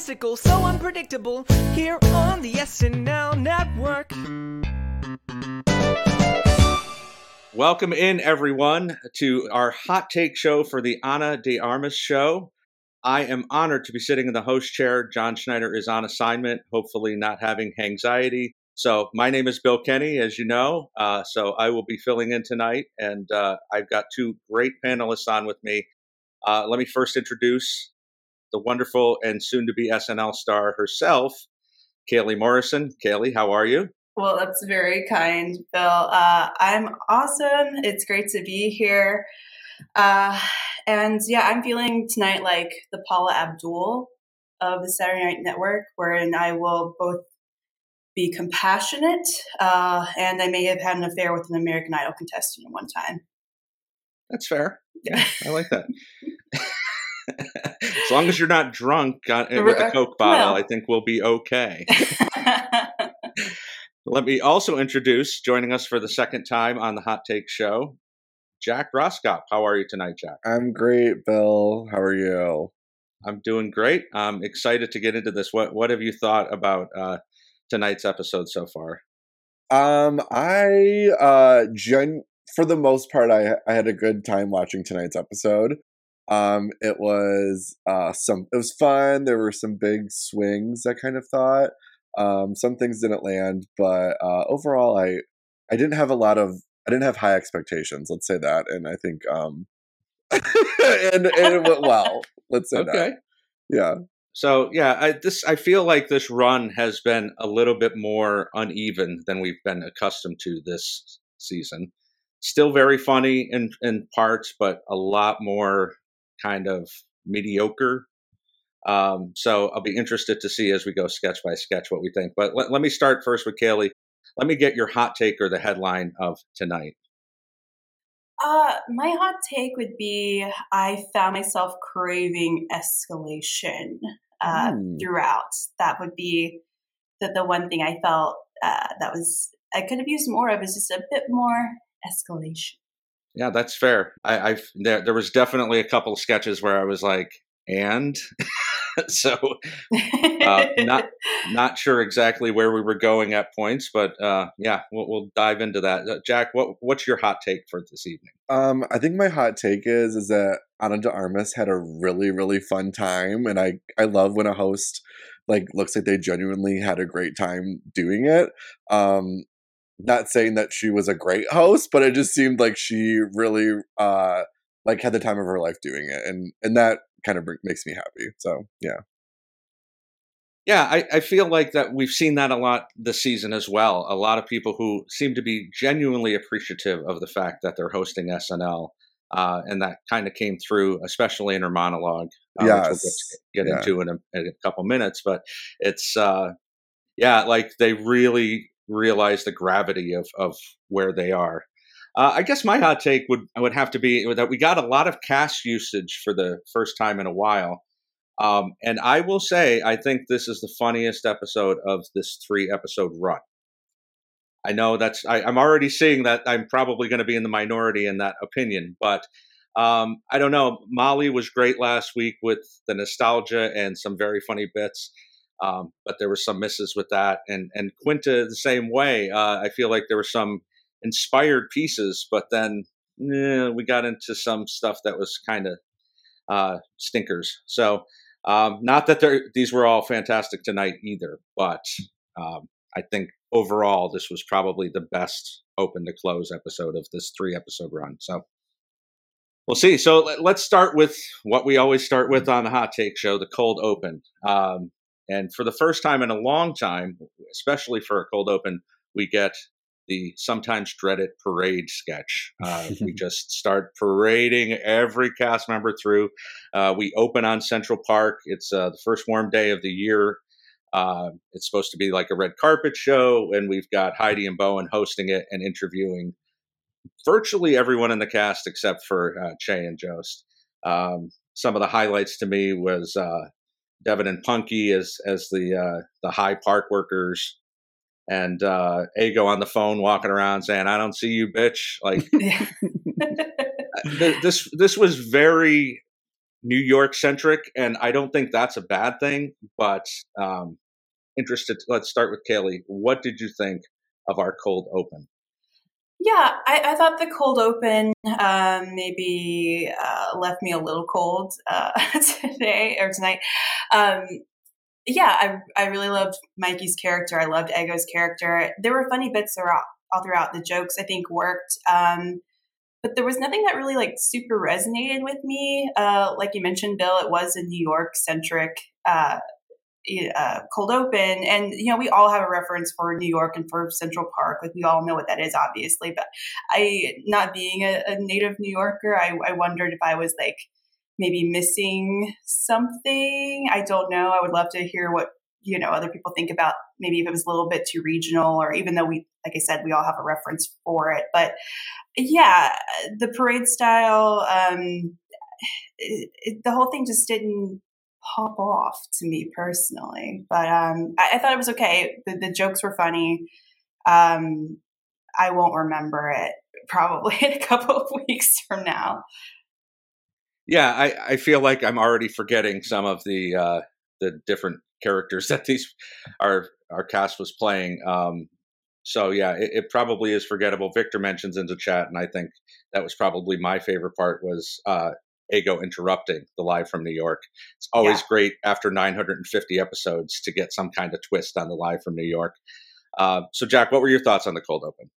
so unpredictable. Here on the SNL Network. Welcome in, everyone, to our hot take show for the Ana de Armas show. I am honored to be sitting in the host chair. John Schneider is on assignment, hopefully not having anxiety. So, my name is Bill Kenney, as you know. Uh, so, I will be filling in tonight, and uh, I've got two great panelists on with me. Uh, let me first introduce the wonderful and soon to be SNL star herself, Kaley Morrison. Kaley, how are you? Well, that's very kind, Bill. Uh, I'm awesome. It's great to be here. Uh, and yeah, I'm feeling tonight like the Paula Abdul of the Saturday Night Network, wherein I will both be compassionate uh, and I may have had an affair with an American Idol contestant at one time. That's fair. Yeah, I like that. as long as you're not drunk on, with a Coke bottle, well. I think we'll be okay. Let me also introduce, joining us for the second time on the Hot Take Show, Jack Roskopp. How are you tonight, Jack? I'm great, Bill. How are you? I'm doing great. I'm excited to get into this. What What have you thought about uh, tonight's episode so far? Um, I uh, gen- for the most part, I I had a good time watching tonight's episode. Um, it was uh some it was fun. There were some big swings. I kind of thought. Um, some things didn't land, but uh, overall, I I didn't have a lot of I didn't have high expectations. Let's say that, and I think um, and, and it went well. Let's say okay. that. Yeah. So yeah, I this I feel like this run has been a little bit more uneven than we've been accustomed to this season. Still very funny in in parts, but a lot more kind of mediocre um, so I'll be interested to see as we go sketch by sketch what we think. But let, let me start first with Kaley. Let me get your hot take or the headline of tonight. Uh, my hot take would be I found myself craving escalation uh, mm. throughout. That would be the, the one thing I felt uh, that was I could have used more of is just a bit more escalation. Yeah, that's fair. I, I there there was definitely a couple of sketches where I was like, and so uh, not not sure exactly where we were going at points, but uh, yeah, we'll, we'll, dive into that. Uh, Jack, what what's your hot take for this evening? Um, I think my hot take is is that Ana de Armas had a really really fun time, and I I love when a host like looks like they genuinely had a great time doing it. Um, not saying that she was a great host, but it just seemed like she really uh like had the time of her life doing it, and and that kind of makes me happy. So yeah. Yeah, I, I feel like that we've seen that a lot this season as well. A lot of people who seem to be genuinely appreciative of the fact that they're hosting SNL. Uh, and that kind of came through, especially in her monologue, uh, yes. which we'll get, get yeah. into in a, in a, couple minutes. But it's, uh, yeah, like they really realize the gravity of, of where they are. Uh, I guess my hot take would would have to be that we got a lot of cash usage for the first time in a while, um, and I will say I think this is the funniest episode of this three episode run. I know that's I, am already seeing that I'm probably going to be in the minority in that opinion, but um, I don't know. Molly was great last week with the nostalgia and some very funny bits. Um, but there were some misses with that, and and Quinta the same way. Uh, I feel like there were some inspired pieces, but then eh, we got into some stuff that was kind of uh, stinkers. So, um, not that these were all fantastic tonight either, but um, I think overall this was probably the best open to close episode of this three episode run. So, we'll see. So, let's start with what we always start with on the Hot Take Show the cold open. Um, and for the first time in a long time, especially for a cold open, we get the sometimes dreaded parade sketch. Uh, we just start parading every cast member through. Uh, we open on Central Park. It's uh, the first warm day of the year. Uh, it's supposed to be like a red carpet show, and we've got Heidi and Bowen hosting it and interviewing virtually everyone in the cast except for uh, Che and Jost. Um, some of the highlights to me was uh, Devin and Punkie as as the uh, the high park workers and uh, Ego on the phone walking around saying, "I don't see you, bitch." Like this, this was very New York centric, and I don't think that's a bad thing. But um, interested. Let's start with Kaley. What did you think of our cold open? Yeah, I, I thought the cold open um, maybe uh, left me a little cold uh, today or tonight. Um, yeah, I, I really loved Mikey's character. I loved Ego's character. There were funny bits throughout, all throughout. The jokes I think worked. Um, but there was nothing that really like super resonated with me. Uh, like you mentioned, Bill, it was a New York centric uh, cold open, and you know we all have a reference for New York and for Central Park. Like we all know what that is, obviously. But I, not being a, a native New Yorker, I, I wondered if I was like maybe missing something. I don't know. I would love to hear what you know other people think about maybe if it was a little bit too regional or even though we like i said we all have a reference for it but yeah the parade style um it, it, the whole thing just didn't pop off to me personally but um i, I thought it was okay the, the jokes were funny um i won't remember it probably in a couple of weeks from now yeah i i feel like i'm already forgetting some of the uh the different characters that these our our cast was playing. Um, so yeah, it, it, probably is forgettable. Victor mentions in the chat, and I think that was probably my favorite part was uh, Ego interrupting the live from New York. It's always yeah. great after 950 episodes to get some kind of twist on the live from New York. Uh, so Jack, what were your thoughts on the cold open?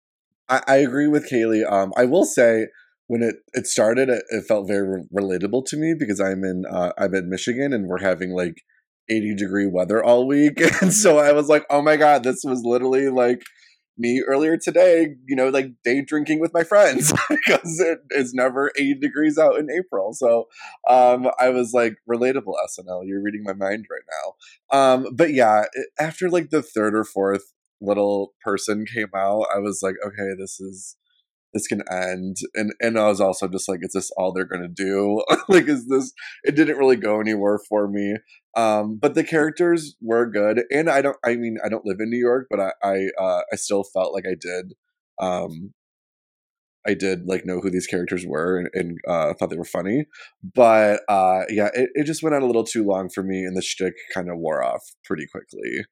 I, I agree with Kaley. Um, I will say when it, it started, it, it felt very re- relatable to me because I'm in uh, I'm in Michigan and we're having like 80 degree weather all week. And so I was like, oh my God, this was literally like me earlier today, you know, like day drinking with my friends because it is never 80 degrees out in April. So um, I was like, relatable SNL, you're reading my mind right now. Um, but yeah, after like the third or fourth little person came out, I was like, okay, this is this can end. And and i was also just like is this all they're gonna do? Like is this it didn't really go anywhere for me. Um but the characters were good. And i don't i mean i don't live in new york but i i uh i still felt like i did um I did like know who these characters were and, and uh, thought they were funny, but uh, yeah, it, it just went on a little too long for me, and the shtick kind of wore off pretty quickly.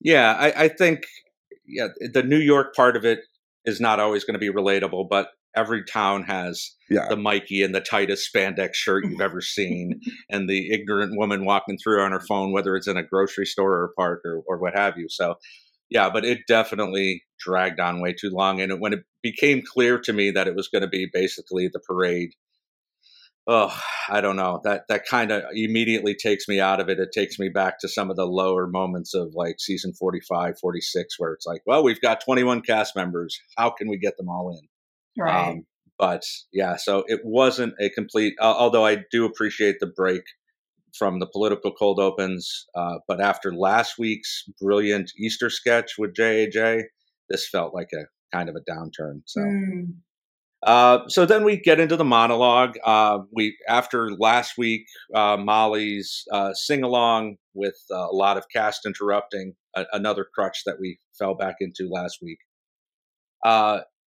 Yeah, I, I think yeah, the New York part of it is not always going to be relatable, but every town has yeah. the Mikey and the tightest spandex shirt you've ever seen, and the ignorant woman walking through on her phone, whether it's in a grocery store or a park or, or what have you. So, yeah, but it definitely dragged on way too long. And when it became clear to me that it was going to be basically the parade oh, I don't know. That that kind of immediately takes me out of it. It takes me back to some of the lower moments of like season 45, 46, where it's like, well, we've got 21 cast members. How can we get them all in? Right. Um, but yeah, so it wasn't a complete, uh, although I do appreciate the break from the political cold opens. Uh, but after last week's brilliant Easter sketch with JAJ, this felt like a kind of a downturn. So. Mm. Uh, so then we get into the monologue. Uh, we after last week, uh, Molly's uh, sing along with uh, a lot of cast interrupting, a- another crutch that we fell back into last week.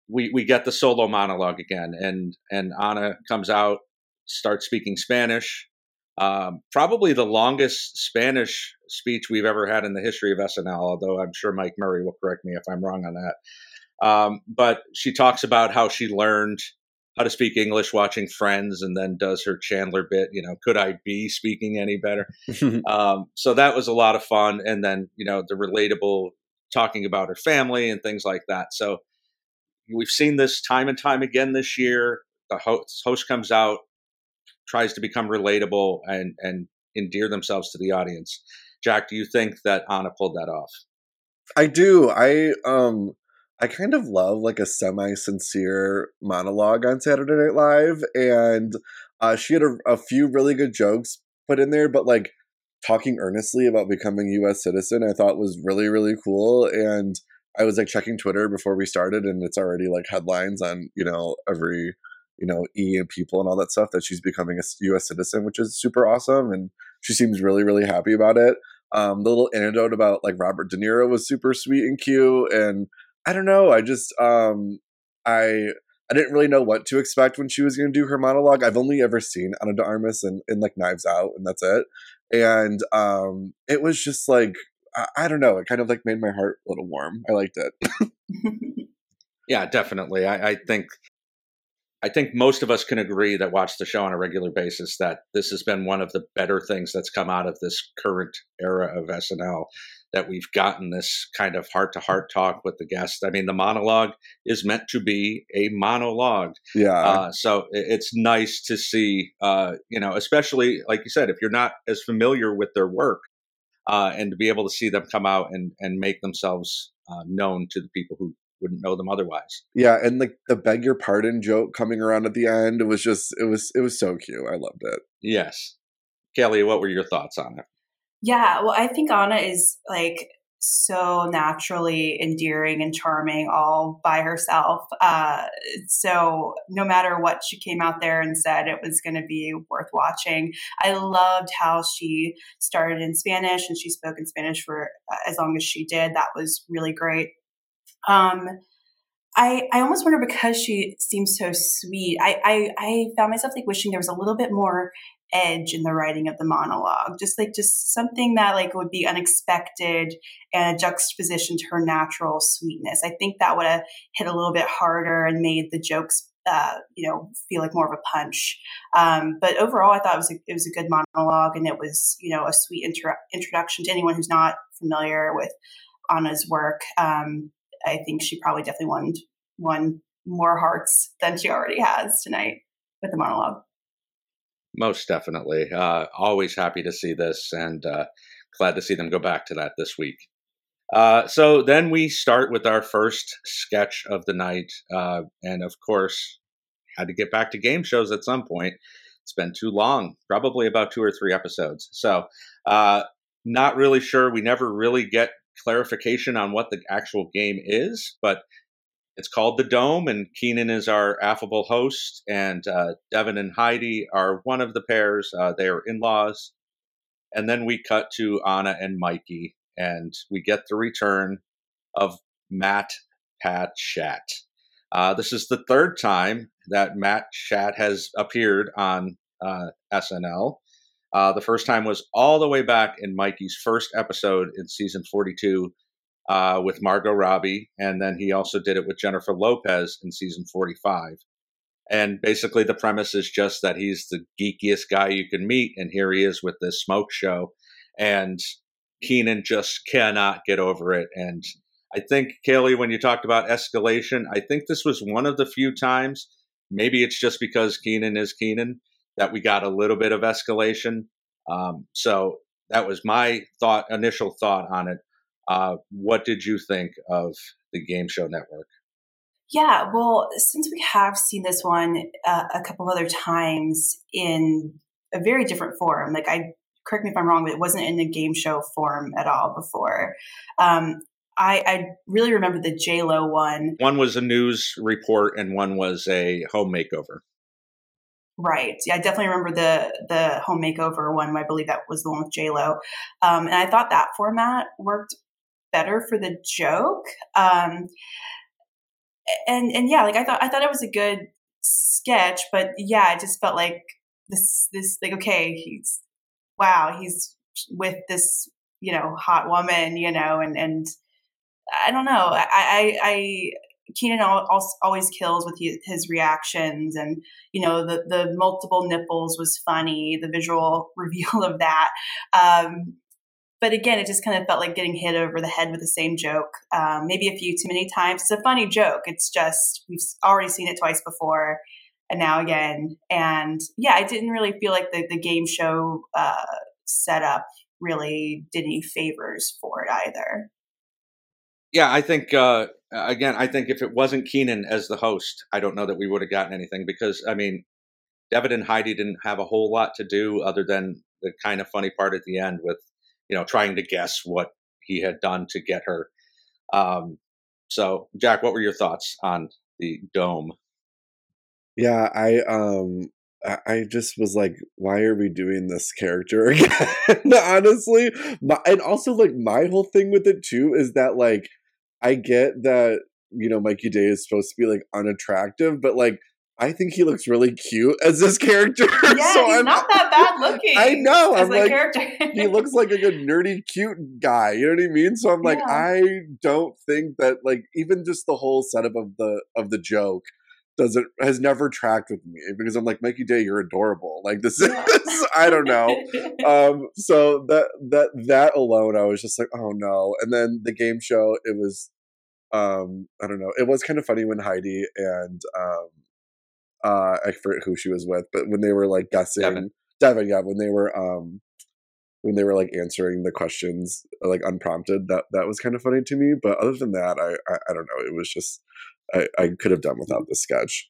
we we get the solo monologue again, and and Ana comes out, starts speaking Spanish. Um, probably the longest Spanish speech we've ever had in the history of SNL. Although I'm sure Mike Murray will correct me if I'm wrong on that. Um, but she talks about how she learned how to speak English watching Friends, and then does her Chandler bit. You know, could I be speaking any better? um, so that was a lot of fun, and then you know the relatable talking about her family and things like that. So we've seen this time and time again this year. The host, host comes out, tries to become relatable and and endear themselves to the audience. Jack, do you think that Ana pulled that off? I do. I um I kind of love like a semi sincere monologue on Saturday Night Live, and uh, she had a, a, few really good jokes put in there, but like talking earnestly about becoming a U.S. citizen, I thought was really really cool. And I was like checking Twitter before we started, and it's already like headlines on you know every you know E and people and all that stuff that she's becoming a U.S. citizen, which is super awesome, and she seems really really happy about it. Um, the little anecdote about like Robert De Niro was super sweet and cute, and I don't know. I just um I I didn't really know what to expect when she was going to do her monologue. I've only ever seen Ana de Armas in, in like Knives Out, and that's it. And um, it was just like I, I don't know. It kind of like made my heart a little warm. I liked it. yeah, definitely. I, I think I think most of us can agree that watch the show on a regular basis that this has been one of the better things that's come out of this current era of SNL. That we've gotten this kind of heart to heart talk with the guest. I mean, the monologue is meant to be a monologue. Yeah. Uh, so it's nice to see, uh, you know, especially like you said, if you're not as familiar with their work, uh, and to be able to see them come out and and make themselves uh, known to the people who wouldn't know them otherwise. Yeah, and like the beg your pardon joke coming around at the end, it was just it was it was so cute. I loved it. Yes. Kelly, what were your thoughts on it? Yeah, well, I think Ana is like so naturally endearing and charming all by herself. Uh, so no matter what she came out there and said, it was going to be worth watching. I loved how she started in Spanish and she spoke in Spanish for uh, as long as she did. That was really great. Um, I, I almost wonder because she seems so sweet. I, I, I found myself like wishing there was a little bit more edge in the writing of the monologue. Just like just something that like would be unexpected and a juxtaposition to her natural sweetness. I think that would have hit a little bit harder and made the jokes uh, you know feel like more of a punch. Um, but overall i thought it was a, it was a good monologue and it was you know a sweet inter- introduction to anyone who's not familiar with ana's work. Um, I think she probably definitely won won more hearts than she already has tonight with the monologue. Most definitely. Uh, always happy to see this and uh, glad to see them go back to that this week. Uh, so then we start with our first sketch of the night. Uh, and of course, had to get back to game shows at some point. It's been too long, probably about two or three episodes. So, uh, not really sure. We never really get clarification on what the actual game is, but it's called the Dome, and Kenan is our affable host, and uh, Devin and Heidi are one of the pairs. Uh, they are in laws. And then we cut to Ana and Mikey, and we get the return of Matt Pat Shat. Uh, this is the third time that Matt Shat has appeared on uh, SNL. Uh, the first time was all the way back in Mikey's first episode in season 42 uh, with Margot Robbie. And then he also did it with Jennifer Lopez in season 45. And basically, the premise is just that he's the geekiest guy you can meet. And here he is with this smoke show. And Kenan just cannot get over it. And I think, Kaley, when you talked about escalation, I think this was one of the few times, maybe it's just because Kenan is Kenan that we got a little bit of escalation. Um, so that was my thought, initial thought on it. Uh, what did you think of the Game Show Network? Yeah, well, since we have seen this one uh, a couple other times in a very different form, like I correct me if I'm wrong, but it wasn't in a game show form at all before. Um, I, I, really remember the J Lo one. One was a news report, and one was a home makeover. Right. Yeah, I definitely remember the the home makeover one. I believe that was the one with J Lo, um, and I thought that format worked better for the joke. Um, and and yeah, like I thought I thought it was a good sketch, but yeah, I just felt like this this like okay, he's wow, he's with this you know hot woman, you know, and and I don't know, I I, I Kenan always kills with his reactions, and you know the the multiple nipples was funny. The visual reveal of that, um, but again, it just kind of felt like getting hit over the head with the same joke, um, maybe a few too many times. It's a funny joke. It's just we've already seen it twice before, and now again. And yeah, I didn't really feel like the the game show uh, setup really did any favors for it either. Yeah, I think uh, again, I think if it wasn't Kenan as the host, I don't know that we would have gotten anything because I mean, Devin and Heidi didn't have a whole lot to do other than the kind of funny part at the end with you know trying to guess what he had done to get her. Um, so, Jack, what were your thoughts on the dome? Yeah, I um I just was like, why are we doing this character again? Honestly, my, and also like my whole thing with it too is that like I get that you know Mikey Day is supposed to be like unattractive, but like I think he looks really cute as this character. Yeah, so he's I'm, not that bad looking. I know. As I'm a like, character. he looks like a good nerdy, cute guy. You know what I mean? So I'm like, Yeah. I don't think that like even just the whole setup of the of the joke doesn't has never tracked with me because I'm like Mikey Day, you're adorable. Like this Yeah. is I don't know. Um, so that that that alone, I was just like, oh no. And then the game show, it was, um, I don't know. It was kind of funny when Heidi and um, uh, I forget who she was with, but when they were like guessing, Devin. Devin, yeah, when they were um, when they were like answering the questions like unprompted, that that was kind of funny to me. But other than that, I I, I don't know. It was just I, I could have done without the sketch.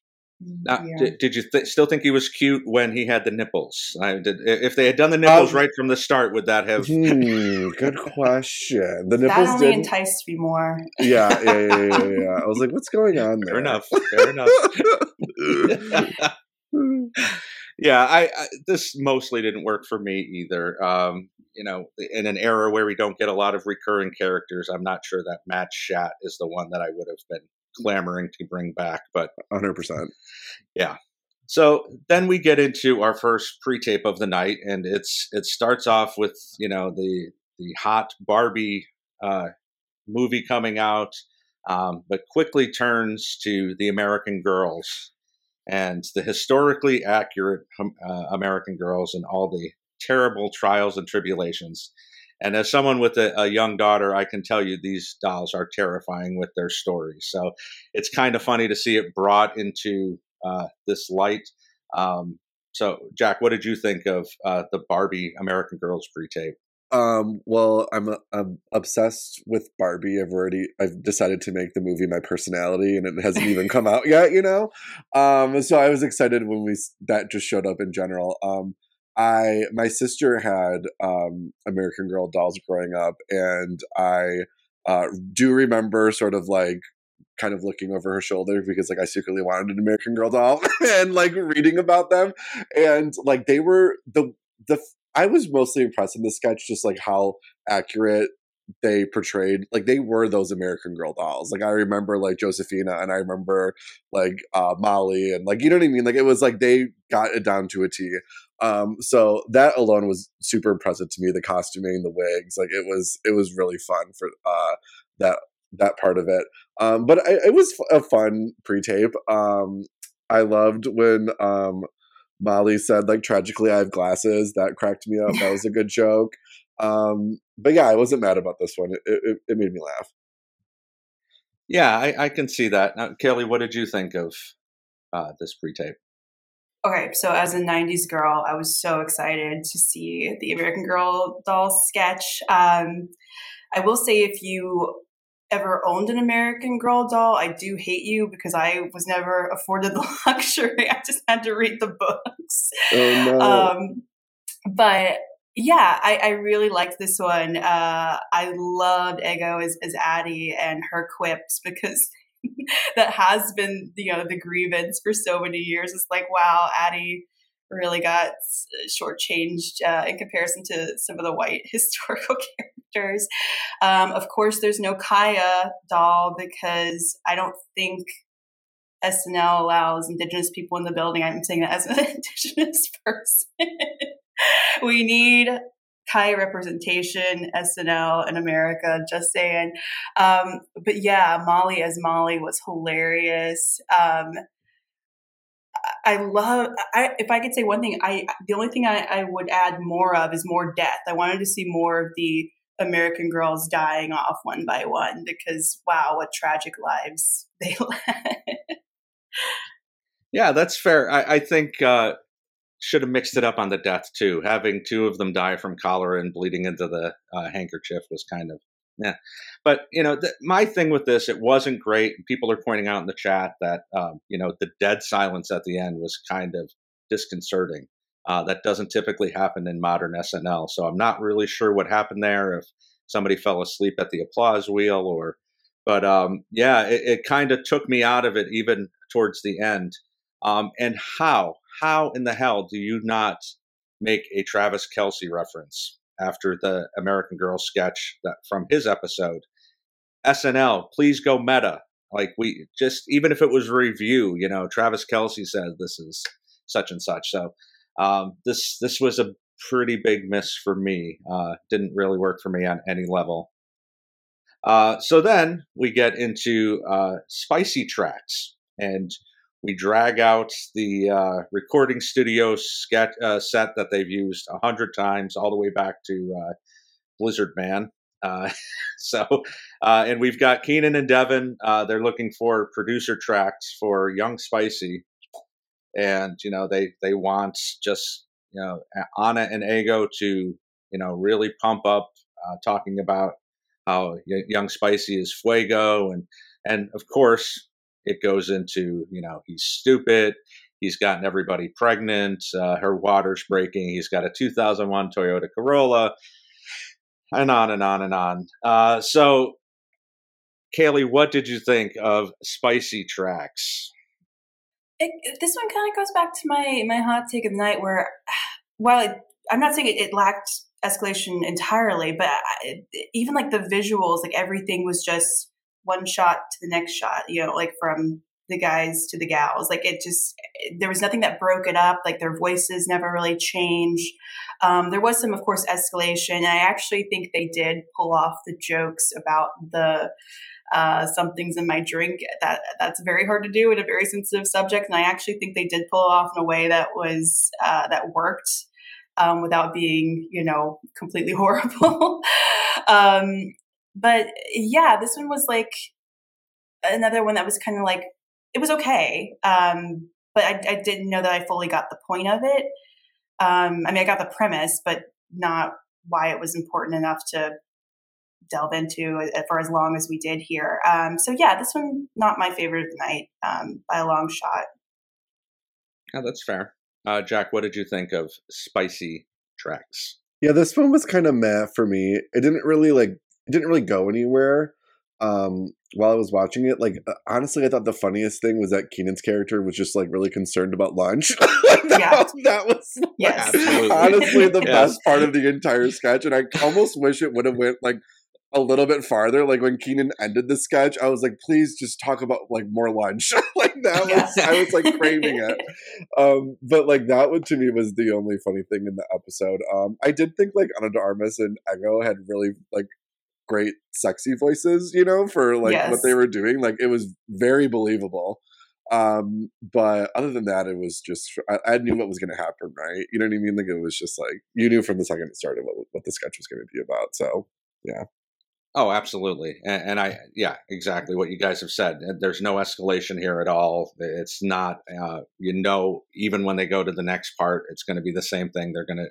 Now, Yeah. did, did you th- still think he was cute when he had the nipples? I did, if they had done the nipples Um, right from the start, would that have? Hmm, good question. The that nipples only did. enticed me more. yeah, yeah, yeah, yeah, yeah, yeah. I was like, what's going on there? Fair enough. Fair enough. yeah, I, I this mostly didn't work for me either. Um, you know, in an era where we don't get a lot of recurring characters, I'm not sure that Matt Shat is the one that I would have been clamoring to bring back. But 100%. Yeah. So then we get into our first pre-tape of the night, and it's it starts off with you know the the hot Barbie uh, movie coming out, um, but quickly turns to the American Girls and the historically accurate um, uh, American Girls and all the terrible trials and tribulations. And as someone with a, a young daughter, I can tell you these dolls are terrifying with their stories. So it's kind of funny to see it brought into uh, this light. Um, so, Jack, what did you think of uh, the Barbie American Girls pre-tape? Um, well, I'm I'm obsessed with Barbie. I've already I've decided to make the movie my personality, and it hasn't even come out yet. You know, um, so I was excited when we that just showed up in general. Um, I my sister had um American Girl dolls growing up, and I uh, do remember sort of like kind of looking over her shoulder because like I secretly wanted an American Girl doll and like reading about them and like they were the the I was mostly impressed in the sketch just like how accurate they portrayed like they were those American Girl dolls. Like I remember like Josefina and I remember like uh Molly and like you know what I mean? Like it was like they got it down to a T. Um so that alone was super impressive to me, the costuming, the wigs, like it was it was really fun for uh that that part of it. Um but I, it was a fun pre-tape. Um I loved when um Molly said like tragically I have glasses. That cracked me up. That was a good joke. Um, but yeah, I wasn't mad about this one. It, it, it made me laugh. Yeah, I, I can see that. Now, Kelly, what did you think of uh, this pre-tape? Okay, so as a 90s girl, I was so excited to see the American Girl doll sketch. Um, I will say, if you ever owned an American Girl doll, I do hate you because I was never afforded the luxury. I just had to read the books. Oh no. Um, but yeah, I, I really liked this one. Uh, I loved Ego as, as Addy and her quips because that has been you know the grievance for so many years. It's like wow, Addy really got shortchanged uh, in comparison to some of the white historical characters. Um, of course, there's no Kaya doll because I don't think SNL allows Indigenous people in the building. I'm saying that as an Indigenous person. we need Kaya representation, SNL in America, just saying. Um, but yeah, Molly as Molly was hilarious. Um, I love. I, if I could say one thing, I the only thing I, I would add more of is more death. I wanted to see more of the American girls dying off one by one because wow, what tragic lives they led. Yeah, that's fair. I, I think uh, should have mixed it up on the death too. Having two of them die from cholera and bleeding into the uh, handkerchief was kind of yeah. But you know, th- my thing with this, it wasn't great. People are pointing out in the chat that um, you know the dead silence at the end was kind of disconcerting. Uh, that doesn't typically happen in modern SNL, so I'm not really sure what happened there. If somebody fell asleep at the applause wheel, or but um, yeah, it, it kind of took me out of it even towards the end. Um, and how, how in the hell do you not make a Travis Kelce reference after the American Girl sketch that from his episode? SNL, please go meta. Like we just even if it was review, you know, Travis Kelce said this is such and such. So um, this this was a pretty big miss for me. Uh, didn't really work for me on any level. Uh, so then we get into uh, spicy tracks, and we drag out the uh, recording studio sketch, uh, set that they've used a hundred times, all the way back to uh, Blizzard Man. So, and we've got Kenan and Devin. they're looking for producer tracks for Young Spicy, and you know they they want just you know Ana and Ego to you know really pump up, talking about how young Spicy is Fuego, and and of course it goes into you know he's stupid. He's gotten everybody pregnant. Uh, her water's breaking. He's got a 2001 Toyota Corolla, and on and on and on. Uh, so, Kaley, what did you think of Spicy Tracks? It, this one kind of goes back to my my hot take of the night, where while it, I'm not saying it, it lacked escalation entirely, but I, even like the visuals, like everything was just one shot to the next shot, you know, like from the guys to the gals. Like it just, there was nothing that broke it up. Like their voices never really changed. Um, there was some, of course, escalation. I actually think they did pull off the jokes about the uh, something's in my drink. That that's very hard to do in a very sensitive subject, and I actually think they did pull it off in a way that was uh, that worked um, without being, you know, completely horrible. um, but yeah, this one was like another one that was kind of like it was okay, um, but I, I, didn't know that I fully got the point of it. Um, I mean, I got the premise, but not why it was important enough to delve into for as long as we did here. Um, so yeah, this one not my favorite of the night um, by a long shot. Yeah, that's fair. Uh, Jack, what did you think of Spicy Tracks? Yeah, this one was kind of meh for me. It didn't really like it didn't really go anywhere. Um, while I was watching it, like uh, honestly, I thought the funniest thing was that Kenan's character was just like really concerned about lunch. that, yeah. that was like, yes. honestly the best part of the entire sketch, and I almost wish it would have went like a little bit farther. Like when Kenan ended the sketch, I was like, please just talk about like more lunch. like that was I was like craving it. Um, but like that one to me was the only funny thing in the episode. Um, I did think like Ana de Armas and Ego had really like great sexy voices, you know, for like yes. what they were doing. Like it was very believable. Um, but other than that, it was just I, I knew what was going to happen, right? You know what I mean? Like it was just like you knew from the second it started what what the sketch was going to be about. So yeah. Oh, absolutely. And, and, I, yeah, exactly what you guys have said. There's no escalation here at all. It's not, uh, you know, even when they go to the next part, it's going to be the same thing. They're going to,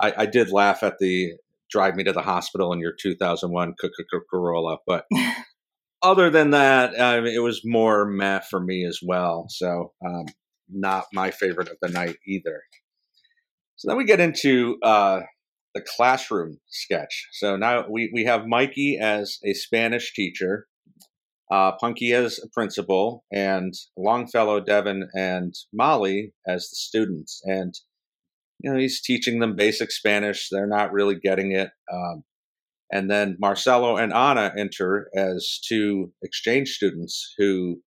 I, I did laugh at the drive me to the hospital in your 2001 Corolla, but other than that, I mean, it was more meh for me as well. So, um, not my favorite of the night either. So then we get into, uh, the classroom sketch. So now we, we have Mikey as a Spanish teacher, uh, Punkie as a principal, and Longfellow, Devin, and Molly as the students. And, you know, he's teaching them basic Spanish. They're not really getting it. Um, and then Marcello and Ana enter as two exchange students who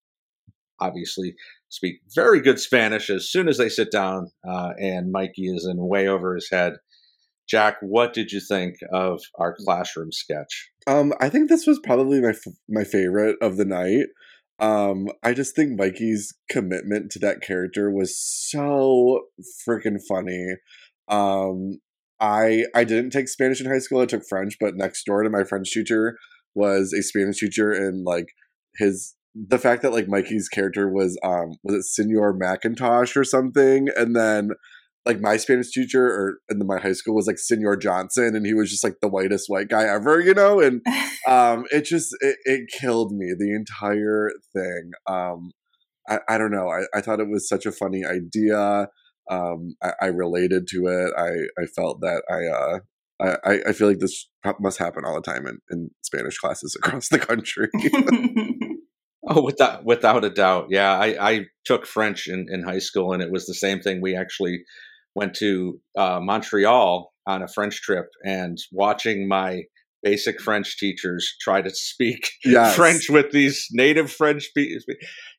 obviously speak very good Spanish as soon as they sit down, uh, and Mikey is in way over his head. Jack, what did you think of our classroom sketch? Um, I think this was probably my f- my favorite of the night. Um, I just think Mikey's commitment to that character was so freaking funny. Um, I I didn't take Spanish in high school. I took French, but next door to my French teacher was a Spanish teacher, and like his the fact that like Mikey's character was um was it Senor Macintosh or something, and then like my Spanish teacher or in my high school was like Senor Johnson and he was just like the whitest white guy ever, you know? And um it just it, it killed me, the entire thing. Um I, I don't know. I, I thought it was such a funny idea. Um I, I related to it. I, I felt that I uh I, I feel like this must happen all the time in, in Spanish classes across the country. Oh, without without a doubt, yeah. I, I took French in, in high school, and it was the same thing. We actually went to uh, Montreal on a French trip and watching my basic French teachers try to speak Yes. French with these native French people.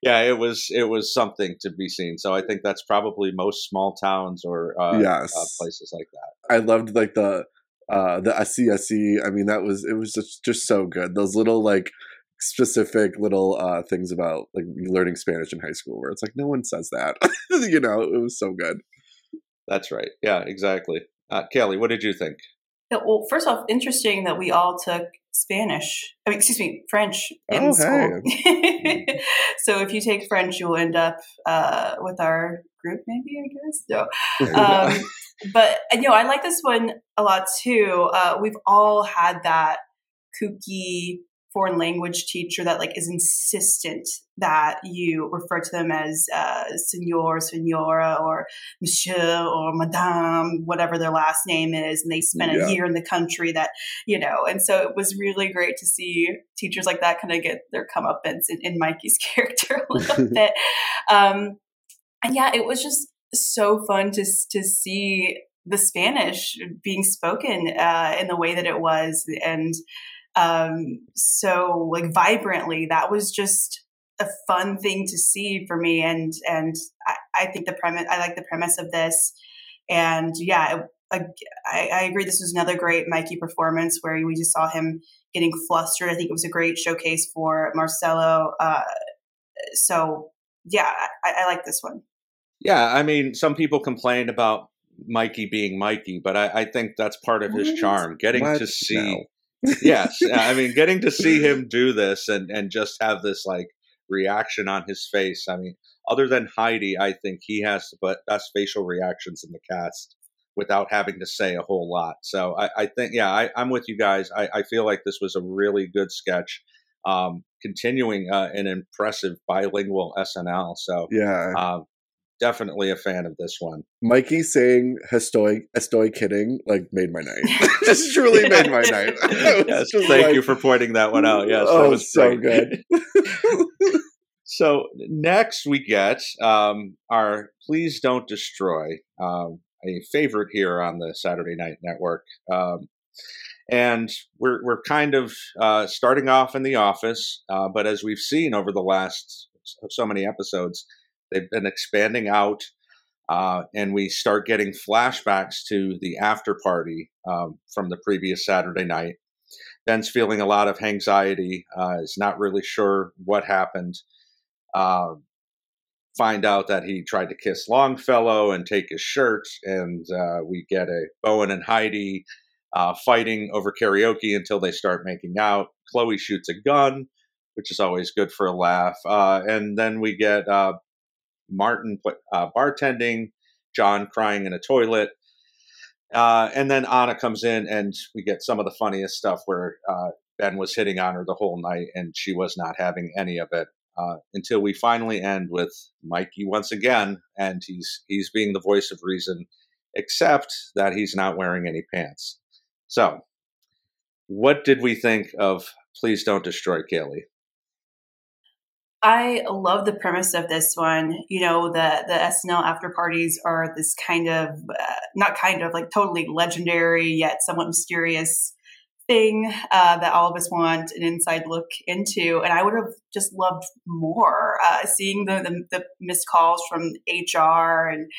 Yeah, it was it was something to be seen. So I think that's probably most small towns or uh, Yes. uh, places like that. I loved like the uh the SCSE. I mean, that was it was just just so good. Those little like specific little uh things about like learning Spanish in high school where it's like no one says that. you know, it was so good. That's right. Yeah, exactly. Uh, Kelly, what did you think? Well, first off, interesting that we all took Spanish. I mean, excuse me, French in Oh, school. so if you take French, you'll end up uh, with our group, maybe I guess. No, um, but you know, I like this one a lot too. Uh, we've all had that kooky foreign language teacher that like is insistent that you refer to them as uh, senor, senora, or monsieur, or madame, whatever their last name is, and they spent Yeah. a year in the country that you know. And so it was really great to see teachers like that kind of get their comeuppance in, in Mikey's character a little bit. Um, and yeah, it was just so fun to to see the Spanish being spoken uh, in the way that it was, and um, so like vibrantly. That was just a fun thing to see for me, and and I, I think the premise. I like the premise of this, and yeah. It, I, I agree. This was another great Mikey performance where we just saw him getting flustered. I think it was a great showcase for Marcello. Uh, so yeah, I, I like this one. Yeah, I mean, some people complain about Mikey being Mikey, but I, I think that's part of his What? charm. Getting What? to see, No. Yes, I mean, getting to see him do this and and just have this like reaction on his face. I mean, other than Heidi, I think he has the best facial reactions in the cast without having to say a whole lot. So I, I think, yeah, I, I'm with you guys. I, I feel like this was a really good sketch. Um, continuing uh, an impressive bilingual SNL. So Yeah. um, definitely a fan of this one. Mikey saying estoy estoy kidding like made my night. just truly made my night. Yes, thank like, you for pointing that one out. Yes, that oh, was so great. good. So next we get um, our "Please Don't Destroy," um, a favorite here on the Saturday Night Network, um, and we're we're kind of uh, starting off in the office, uh, but as we've seen over the last so- so many episodes, they've been expanding out, uh, and we start getting flashbacks to the after party um, from the previous Saturday night. Ben's feeling a lot of anxiety, uh, is not really sure what happened uh, find out that he tried to kiss Longfellow and take his shirt, and uh, we get a Bowen and Heidi uh, fighting over karaoke until they start making out. Chloe shoots a gun, which is always good for a laugh, uh, and then we get uh, Martin uh, bartending, John crying in a toilet. Uh, and then Ana comes in, and we get some of the funniest stuff where uh, Ben was hitting on her the whole night, and she was not having any of it uh, until we finally end with Mikey once again, and he's he's being the voice of reason, except that he's not wearing any pants. So, what did we think of Please Don't Destroy Kaley? I love the premise of this one. You know, the the SNL after parties are this kind of uh, not kind of like totally legendary yet somewhat mysterious thing uh, that all of us want an inside look into. And I would have just loved more uh, seeing the, the the missed calls from HR, and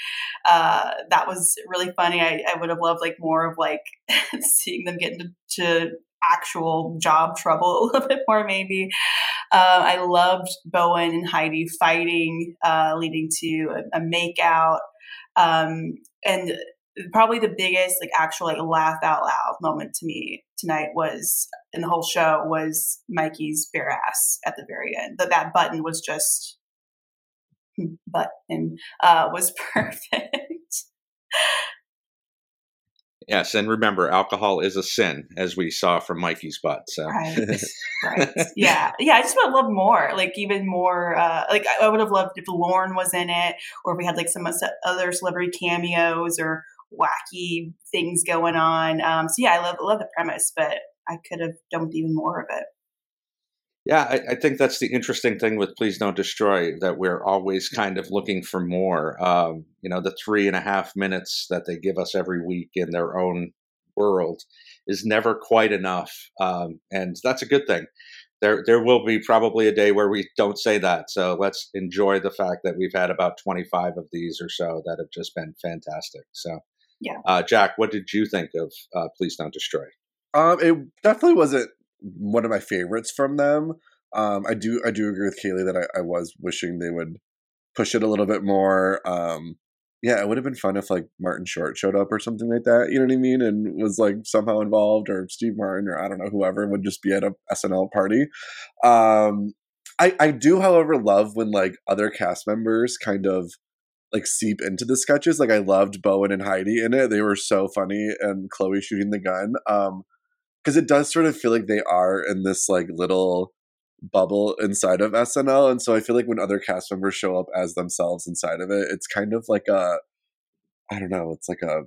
uh, that was really funny. I, I would have loved like more of like seeing them get into to actual job trouble a little bit more, maybe. Uh, I loved Bowen and Heidi fighting, uh, leading to a, a makeout, um, and probably the biggest like actual like laugh out loud moment to me tonight was in the whole show was Mikey's bare ass at the very end. That that button was just button uh, was perfect. Yes, and remember, alcohol is a sin, as we saw from Mikey's butt. So, Right. right. Yeah. Yeah. I just would love more, like even more, uh, like I would have loved if Lauren was in it or if we had like some other celebrity cameos or wacky things going on. Um, so yeah, I love, love the premise, but I could have done with even more of it. Yeah, I, I think that's the interesting thing with Please Don't Destroy that we're always kind of looking for more. Um, you know, the three and a half minutes that they give us every week in their own world is never quite enough, um, and that's a good thing. There, there will be probably a day where we don't say that. So let's enjoy the fact that we've had about 25 of these or so that have just been fantastic. So, Yeah. uh, Jack, what did you think of uh, Please Don't Destroy? Um, it definitely wasn't one of my favorites from them. Um, I do I do agree with Kaley that I, I was wishing they would push it a little bit more. Um, yeah, it would have been fun if like Martin Short showed up or something like that. You know what I mean? And was like somehow involved, or Steve Martin, or I don't know, whoever would just be at a SNL party. Um, I I do, however, love when like other cast members kind of like seep into the sketches. Like I loved Bowen and Heidi in it; they were so funny, and Chloe shooting the gun. Um, because it does sort of feel like they are in this like little bubble inside of SNL, and so I feel like when other cast members show up as themselves inside of it, it's kind of like a, I don't know, it's like a,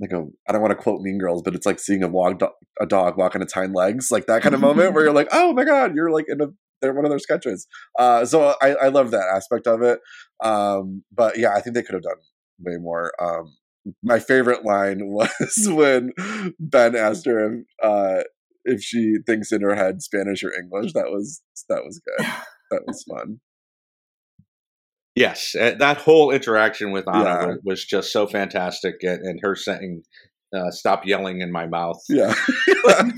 like a, I don't want to quote Mean Girls, but it's like seeing a walk do- a dog walk on its hind legs, like that kind of moment where you're like, oh my god, you're like in a they're one of their sketches. Uh, so I, I love that aspect of it. Um, but yeah, I think they could have done way more. Um, my favorite line was when Ben asked her if, uh, if she thinks in her head Spanish or English. That was that was good. That was fun. Yes, uh, that whole interaction with Ana Yeah. was, was just so fantastic, and, and her saying, uh, "Stop yelling in my mouth." Yeah. like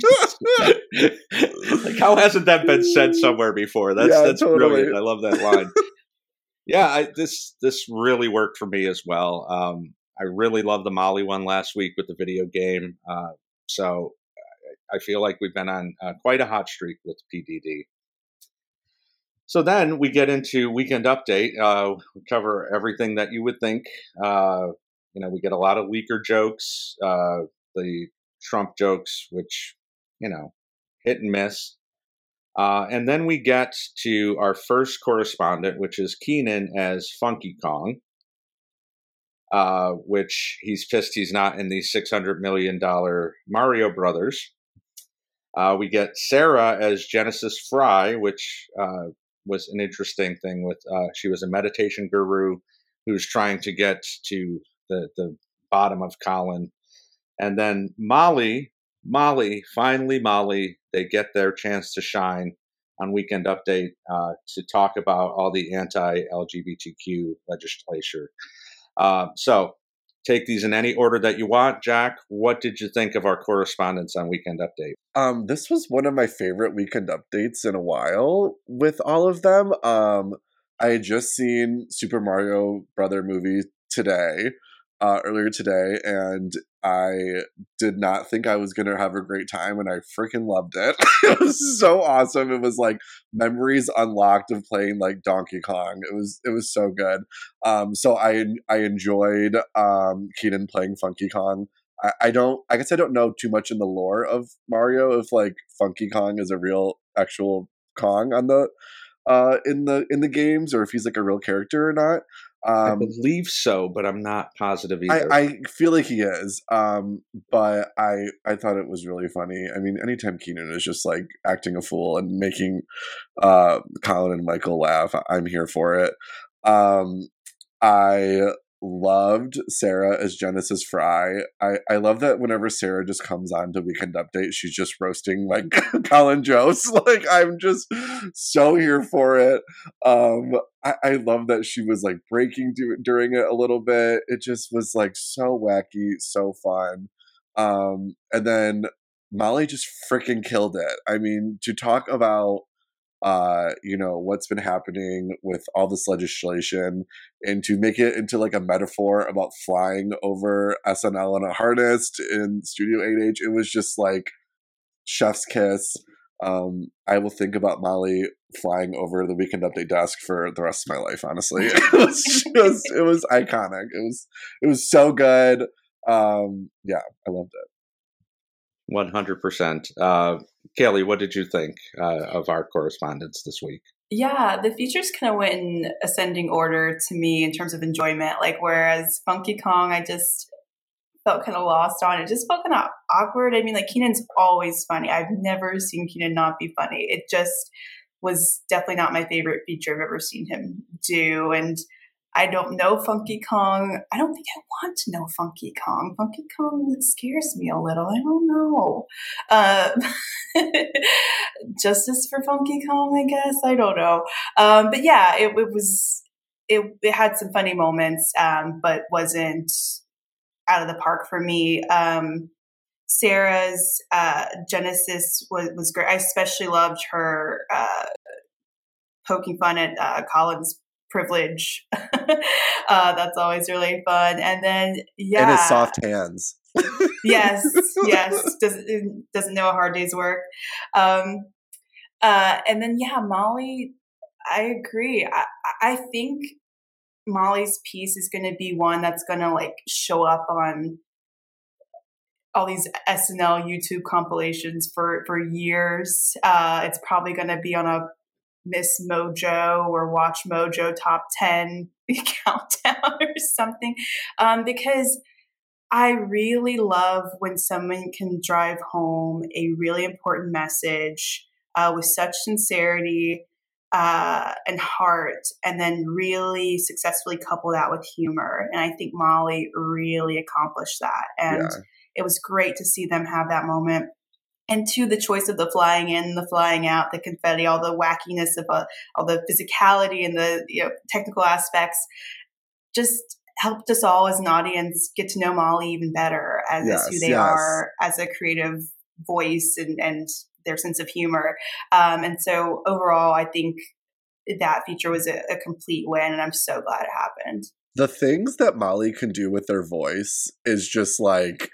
how hasn't that been said somewhere before? That's Yeah, that's totally. brilliant. I love that line. yeah, I, this this really worked for me as well. Um, I really loved the Molly one last week with the video game. Uh, so I I feel like we've been on uh, quite a hot streak with PDD. So then we get into weekend update. Uh, we cover everything that you would think. Uh, you know, we get a lot of leaker jokes, uh, the Trump jokes, which you know, hit and miss. Uh, and then we get to our first correspondent, which is Kenan as Funky Kong, uh, which he's pissed he's not in the $600 million Mario Brothers. Uh, we get Sarah as Genesis Fry, which uh, was an interesting thing. With uh, she was a meditation guru who's trying to get to the the bottom of Colin, and then Molly, Molly, finally Molly, they get their chance to shine on Weekend Update uh, to talk about all the anti-LGBTQ legislature. Uh, so take these in any order that you want. Jack, what did you think of our correspondence on Weekend Update? Um, this was one of my favorite weekend updates in a while with all of them. Um, I had just seen Super Mario Brother movie today, uh, earlier today, and I did not think I was gonna have a great time, and I freaking loved it. it was so awesome. It was like memories unlocked of playing like Donkey Kong. It was it was so good. Um, so I I enjoyed um Keaton playing Funky Kong. I, I don't I guess I don't know too much in the lore of Mario if like Funky Kong is a real actual Kong on the uh in the in the games or if he's like a real character or not. I Um believe so, but I'm not positive I, either. I feel like he is. Um but I I thought it was really funny. I mean anytime Kenan is just like acting a fool and making uh Colin and Michael laugh, I'm here for it. Um I loved Sarah as Genesis Fry. I, I love that whenever Sarah just comes on to Weekend Update, she's just roasting like Colin Jost. Like I'm just so here for it. Um, I, I love that she was like breaking du- during it a little bit. It just was like so wacky, so fun. Um, and then Molly just freaking killed it. I mean, to talk about uh, you know, what's been happening with all this legislation and to make it into like a metaphor about flying over SNL in a harness in Studio 8H, it was just like chef's kiss. Um, I will think about Molly flying over the Weekend Update desk for the rest of my life. Honestly, it was just it was iconic. It was it was so good. Um, yeah, I loved it. One hundred percent. Uh, Kelly, what did you think uh, of our correspondence this week? Yeah, the features kind of went in ascending order to me in terms of enjoyment. Like, whereas Funky Kong, I just felt kind of lost on. It just felt kind of awkward. I mean, like, Kenan's always funny. I've never seen Kenan not be funny. It just was definitely not my favorite feature I've ever seen him do. And I don't know Funky Kong. I don't think I want to know Funky Kong. Funky Kong scares me a little. I don't know. Uh, justice for Funky Kong, I guess. I don't know. Um, but yeah, it, it was. It, it, had some funny moments, um, but wasn't out of the park for me. Um, Sarah's uh, Genesis was, was great. I especially loved her uh, poking fun at uh, Colin's privilege. uh, that's always really fun. And then, yeah. And his soft hands. yes, yes. Doesn't, doesn't know a hard day's work. Um, uh, and then, yeah, Molly, I agree. I, I think Molly's piece is going to be one that's going to like show up on all these SNL YouTube compilations for for years. Uh, it's probably going to be on a Miss Mojo or Watch Mojo top 10 countdown or something. Um, because I really love when someone can drive home a really important message uh, with such sincerity uh, and heart, and then really successfully couple that with humor. And I think Molly really accomplished that. And yeah. it was great to see them have that moment and to the choice of the flying in, the flying out, the confetti, all the wackiness of uh, all the physicality and the you know, technical aspects, just helped us all as an audience get to know Molly even better as, yes, who they yes. are as a creative voice and, and their sense of humor. Um, and so overall, I think that feature was a, a complete win, and I'm so glad it happened. The things that Molly can do with their voice is just like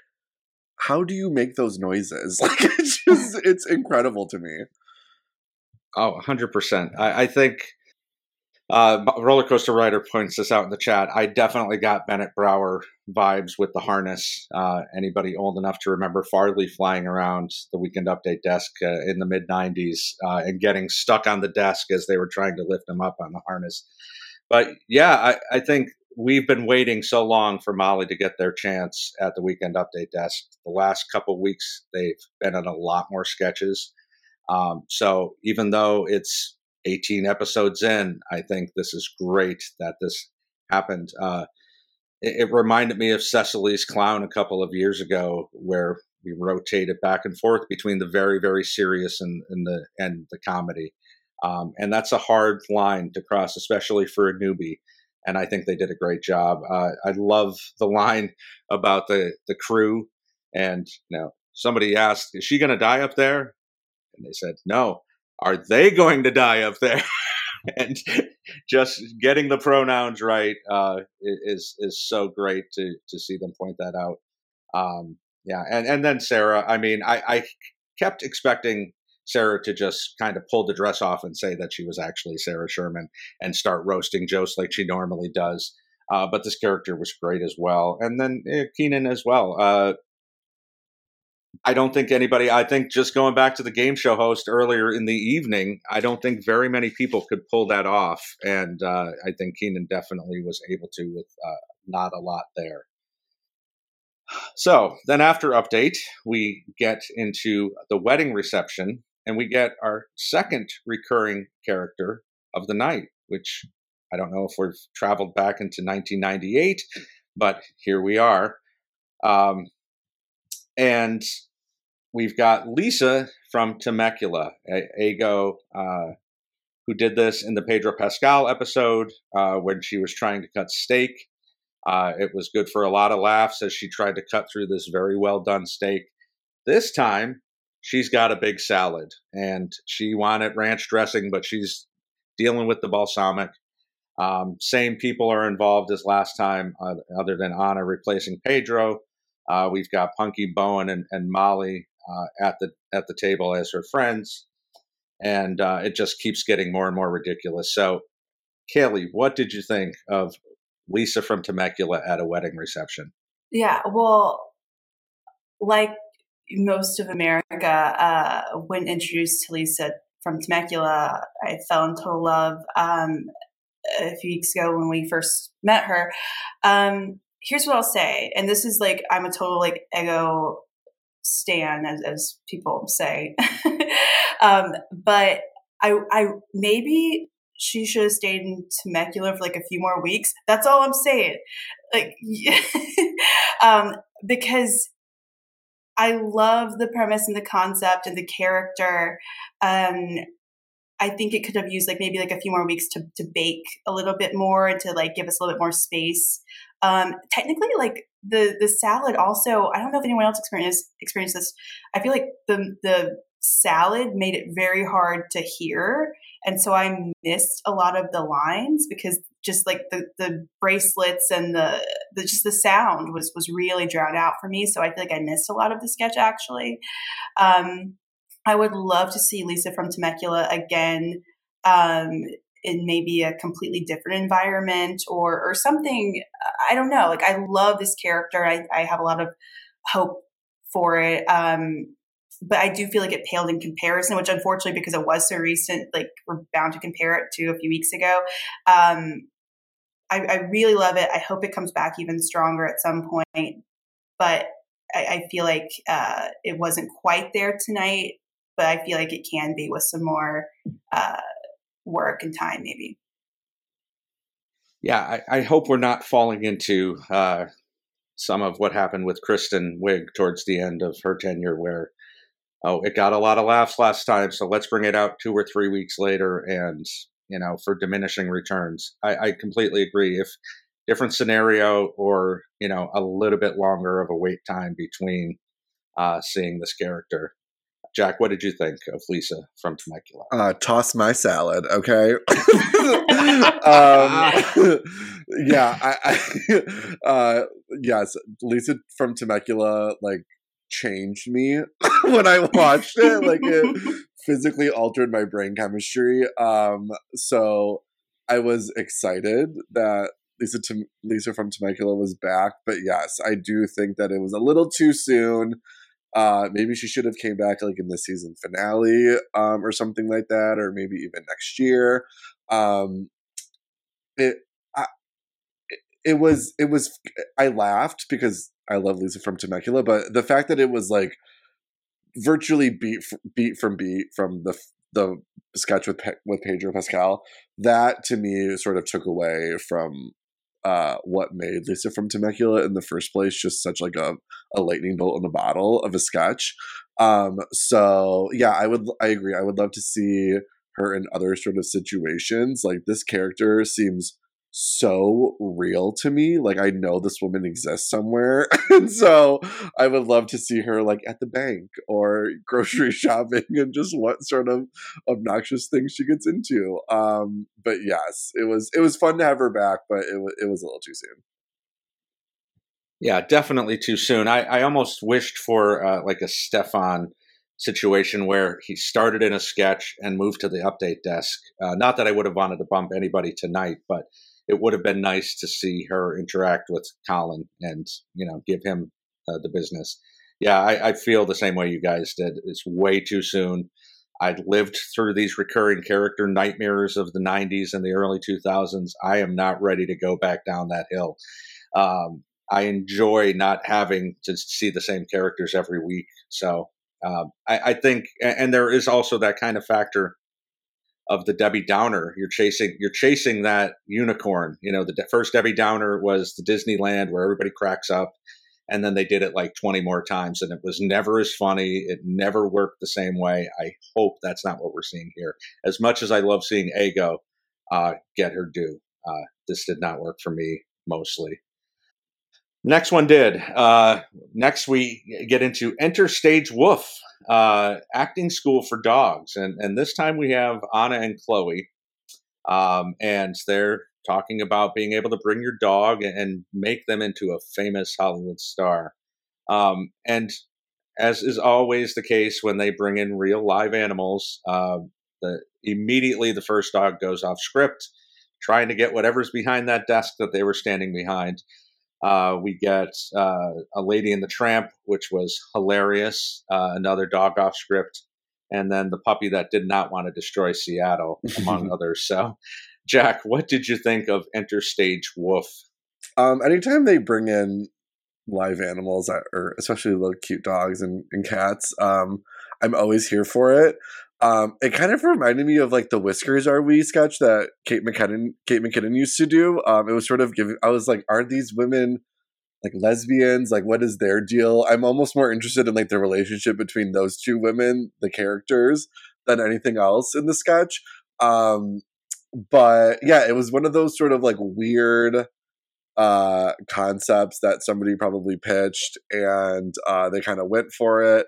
how do you make those noises? Like it's just it's incredible to me. Oh, 100%. I, I think uh, Roller Coaster Rider points this out in the chat. I definitely got Bennett Brauer vibes with the harness. Uh, anybody old enough to remember Farley flying around the Weekend Update desk uh, in the mid 90s uh, and getting stuck on the desk as they were trying to lift him up on the harness. But yeah, I, I think we've been waiting so long for Molly to get their chance at the weekend update desk. The last couple weeks, they've been in a lot more sketches. Um, so even though it's 18 episodes in, I think this is great that this happened. Uh, it, it, reminded me of Cecily's Clown a couple of years ago, where we rotated back and forth between the very, very serious and, and the and the comedy. Um, and that's a hard line to cross, especially for a newbie and I think they did a great job. Uh, I love the line about the the crew, and you know, somebody asked, "Is she going to die up there?" And they said, "No." Are they going to die up there? and just getting the pronouns right uh, is is so great to to see them point that out. Um, yeah, and and then Sarah. I mean, I, I kept expecting Sarah to just kind of pull the dress off and say that she was actually Sarah Sherman and start roasting Jost like she normally does. Uh, but this character was great as well. And then eh, Kenan as well. Uh, I don't think anybody, I think just going back to the game show host earlier in the evening, I don't think very many people could pull that off. And uh, I think Kenan definitely was able to with uh, not a lot there. So then after update, we get into the wedding reception and we get our second recurring character of the night, which I don't know if we've traveled back into 1998, but here we are. Um, and we've got Lisa from Temecula, Ego, uh, who did this in the Pedro Pascal episode uh, when she was trying to cut steak. Uh, it was good for a lot of laughs as she tried to cut through this very well done steak. This time, she's got a big salad and she wanted ranch dressing, but she's dealing with the balsamic. Um, same people are involved as last time, uh, other than Ana replacing Pedro. Uh, we've got Punkie Bowen and, and Molly uh, at the at the table as her friends, and uh, it just keeps getting more and more ridiculous. So, Kaley, what did you think of Lisa from Temecula at a wedding reception? Yeah, well, like most of America, uh, when introduced to Lisa from Temecula, I fell in total love um, a few weeks ago when we first met her. Um, here's what I'll say, and this is like I'm a total like ego stan, as, as people say, um, but I, I maybe she should have stayed in Temecula for like a few more weeks. That's all I'm saying. Like, um, because I love the premise and the concept and the character. Um, I think it could have used like maybe like a few more weeks to, to bake a little bit more and to like give us a little bit more space. Um, technically, like the the salad also. I don't know if anyone else experienced experienced this. I feel like the the salad made it very hard to hear, and so I missed a lot of the lines because just like the the bracelets and the, the just the sound was was really drowned out for me. So I feel like I missed a lot of the sketch actually. Um, I would love to see Lisa from Temecula again um, in maybe a completely different environment or or something. I don't know. Like I love this character. I, I have a lot of hope for it. Um, but I do feel like it paled in comparison, which unfortunately, because it was so recent, like we're bound to compare it to a few weeks ago. Um, I, I, really love it. I hope it comes back even stronger at some point. But I, I feel like uh, it wasn't quite there tonight. But I feel like it can be with some more uh, work and time, maybe. Yeah, I, I hope we're not falling into uh, some of what happened with Kristen Wiig towards the end of her tenure, where oh, it got a lot of laughs last time, so let's bring it out two or three weeks later, and you know, for diminishing returns. I, I completely agree. If different scenario, or you know, a little bit longer of a wait time between uh, seeing this character. Jack, what did you think of Lisa from Temecula? Uh, toss my salad, okay? um, yeah, I, I uh, yes, Lisa from Temecula, like changed me when I watched it. Like it physically altered my brain chemistry. Um, so I was excited that Lisa Tem- Lisa from Temecula was back, but yes, I do think that it was a little too soon. Uh, maybe she should have came back like in the season finale, um, or something like that, or maybe even next year. Um, it, I, it, it was, it was. I laughed because I love Lisa from Temecula, but the fact that it was like virtually beat beat from beat from the the sketch with with Pedro Pascal, that to me sort of took away from uh, what made Lisa from Temecula in the first place just such like a, a lightning bolt in a bottle of a sketch. Um, so yeah, I would I agree. I would love to see her in other sort of situations. Like this character seems so real to me. Like I know this woman exists somewhere. and so I would love to see her like at the bank or grocery shopping and just what sort of obnoxious things she gets into. Um but yes, it was it was fun to have her back, but it was it was a little too soon. Yeah, definitely too soon. I, I almost wished for uh, like a Stefan situation where he started in a sketch and moved to the update desk. Uh, not that I would have wanted to bump anybody tonight, but it would have been nice to see her interact with Colin and you know give him uh, the business. Yeah, I, I, feel the same way you guys did. It's way too soon. I'd lived through these recurring character nightmares of the '90s and the early 2000s. I am not ready to go back down that hill. Um, I enjoy not having to see the same characters every week. So um, I, I, think, and there is also that kind of factor of the Debbie Downer. You're chasing you're chasing that unicorn. You know, the de- first Debbie Downer was the Disneyland where everybody cracks up, and then they did it like 20 more times, and it was never as funny. It never worked the same way. I hope that's not what we're seeing here. As much as I love seeing Ego uh, get her due, uh, this did not work for me mostly. Next one did. Uh, next, we get into Enter Stage Woof, uh, acting school for dogs, and and this time we have Ana and Chloe, um, and they're talking about being able to bring your dog and make them into a famous Hollywood star. Um, and as is always the case when they bring in real live animals, uh, the immediately the first dog goes off script, trying to get whatever's behind that desk that they were standing behind. Uh, we get uh, a Lady in the Tramp, which was hilarious. Uh, another dog off script, and then the puppy that did not want to destroy Seattle, among others. So, Jack, what did you think of Enter Stage Woof? Um, anytime they bring in live animals, or especially little cute dogs and, and cats, um, I'm always here for it. Um, it kind of reminded me of like the Whiskers Are We sketch that Kate McKinnon Kate McKinnon used to do. Um, it was sort of giving. I was like, are these women like lesbians? Like, what is their deal? I'm almost more interested in like the relationship between those two women, the characters, than anything else in the sketch. Um, but yeah, it was one of those sort of like weird uh concepts that somebody probably pitched and uh they kind of went for it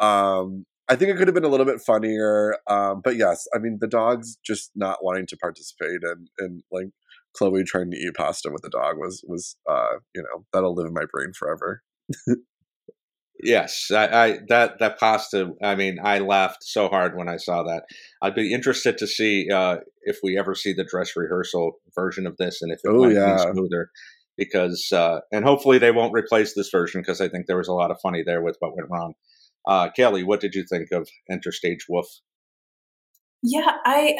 um I think it could have been a little bit funnier. Um, but yes, I mean the dog's just not wanting to participate and and like Chloe trying to eat pasta with the dog was was uh, you know that'll live in my brain forever. yes, I, I, that that pasta. I mean, I laughed so hard when I saw that. I'd be interested to see uh, if we ever see the dress rehearsal version of this and if it Oh, might yeah. be smoother. Because uh, and hopefully they won't replace this version because I think there was a lot of funny there with what went wrong. Uh, Kelly, what did you think of Enter Stage Woof? Yeah, I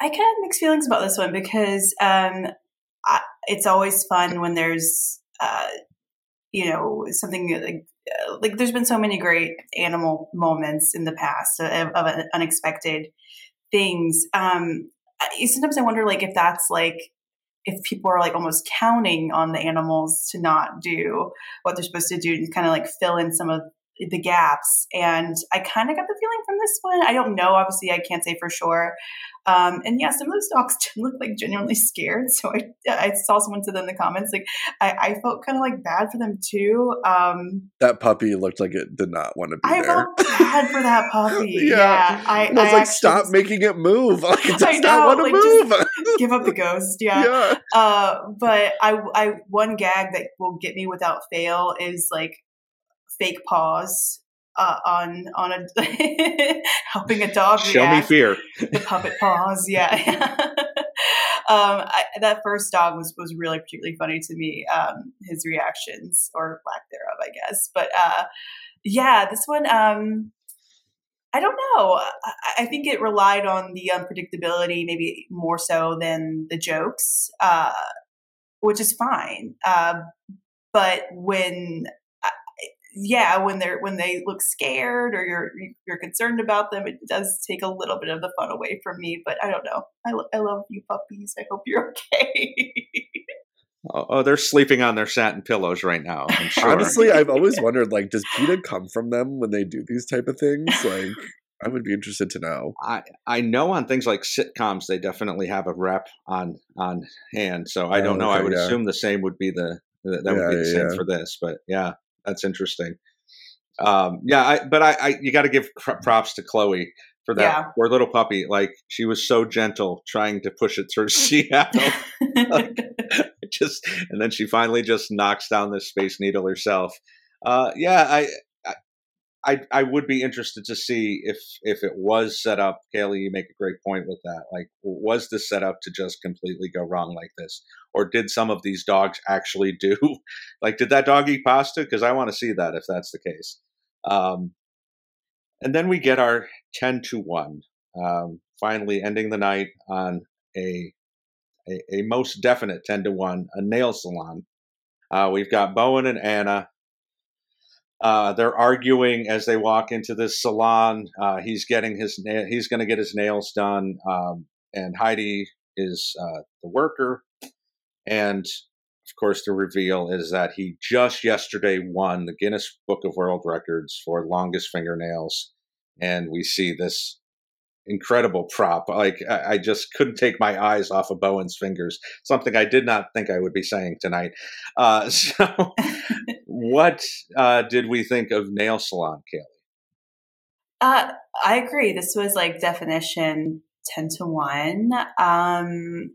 I kind of mixed feelings about this one because um, I, it's always fun when there's uh, you know something like uh, like there's been so many great animal moments in the past of, of unexpected things. Um, sometimes I wonder like if that's like if people are like almost counting on the animals to not do what they're supposed to do and kind of like fill in some of the gaps. And I kind of got the feeling from this one. I don't know. Obviously, I can't say for sure. Um, and yeah, some of those dogs did look like genuinely scared. So I, I saw someone said in the comments, like, I, I felt kind of like bad for them too. Um, that puppy looked like it did not want to be I there. felt bad for that puppy. Yeah. yeah. I, I was I like, stop making it move. Like it does I know, want to like, move. just give up the ghost. Yeah. yeah. Uh, but I, I, one gag that will get me without fail is like fake paws uh, on on a helping a dog Show me fear. the puppet paws. Yeah. um, I, that first dog was was really particularly funny to me. Um, his reactions or lack thereof, I guess. But uh, yeah, this one. Um, I don't know. I, I think it relied on the unpredictability, maybe more so than the jokes, uh, which is fine. Uh, but when yeah, when they're when they look scared or you're you're concerned about them, it does take a little bit of the fun away from me. But I don't know. I, lo- I love you puppies. I hope you're okay. Oh, oh, they're sleeping on their satin pillows right now. I'm sure. Honestly, I've always wondered, like, does PETA come from them when they do these type of things? Like, I would be interested to know. I I know on things like sitcoms they definitely have a rep on on hand. So I don't Oh, know. I would yeah. assume the same would be the that would Yeah, be the yeah, same for this. But yeah, that's interesting. Um, yeah, I, but I, I you got to give props to Chloe for that Yeah. poor little puppy. Like she was so gentle trying to push it through Seattle. It just and then she finally just knocks down this space needle herself. Uh, yeah, I, I- I would be interested to see if if it was set up. Kaley, you make a great point with that. Like, was this set up to just completely go wrong like this, or did some of these dogs actually do? Like, did that dog eat pasta? Because I want to see that if that's the case. Um, and then we get our ten to one, um, finally ending the night on a a, a most definite 10 to 1, a nail salon. Uh, we've got Bowen and Ana. Uh, they're arguing as they walk into this salon. Uh, he's getting his na- he's going to get his nails done, um, and Heidi is uh, the worker. And of course, the reveal is that he just yesterday won the Guinness Book of World Records for longest fingernails, and we see this incredible prop. Like I, I just couldn't take my eyes off of Bowen's fingers. Something I did not think I would be saying tonight. Uh, so, what uh, did we think of Nail Salon, Kaley? Uh, I agree. This was like definition ten to one. Um,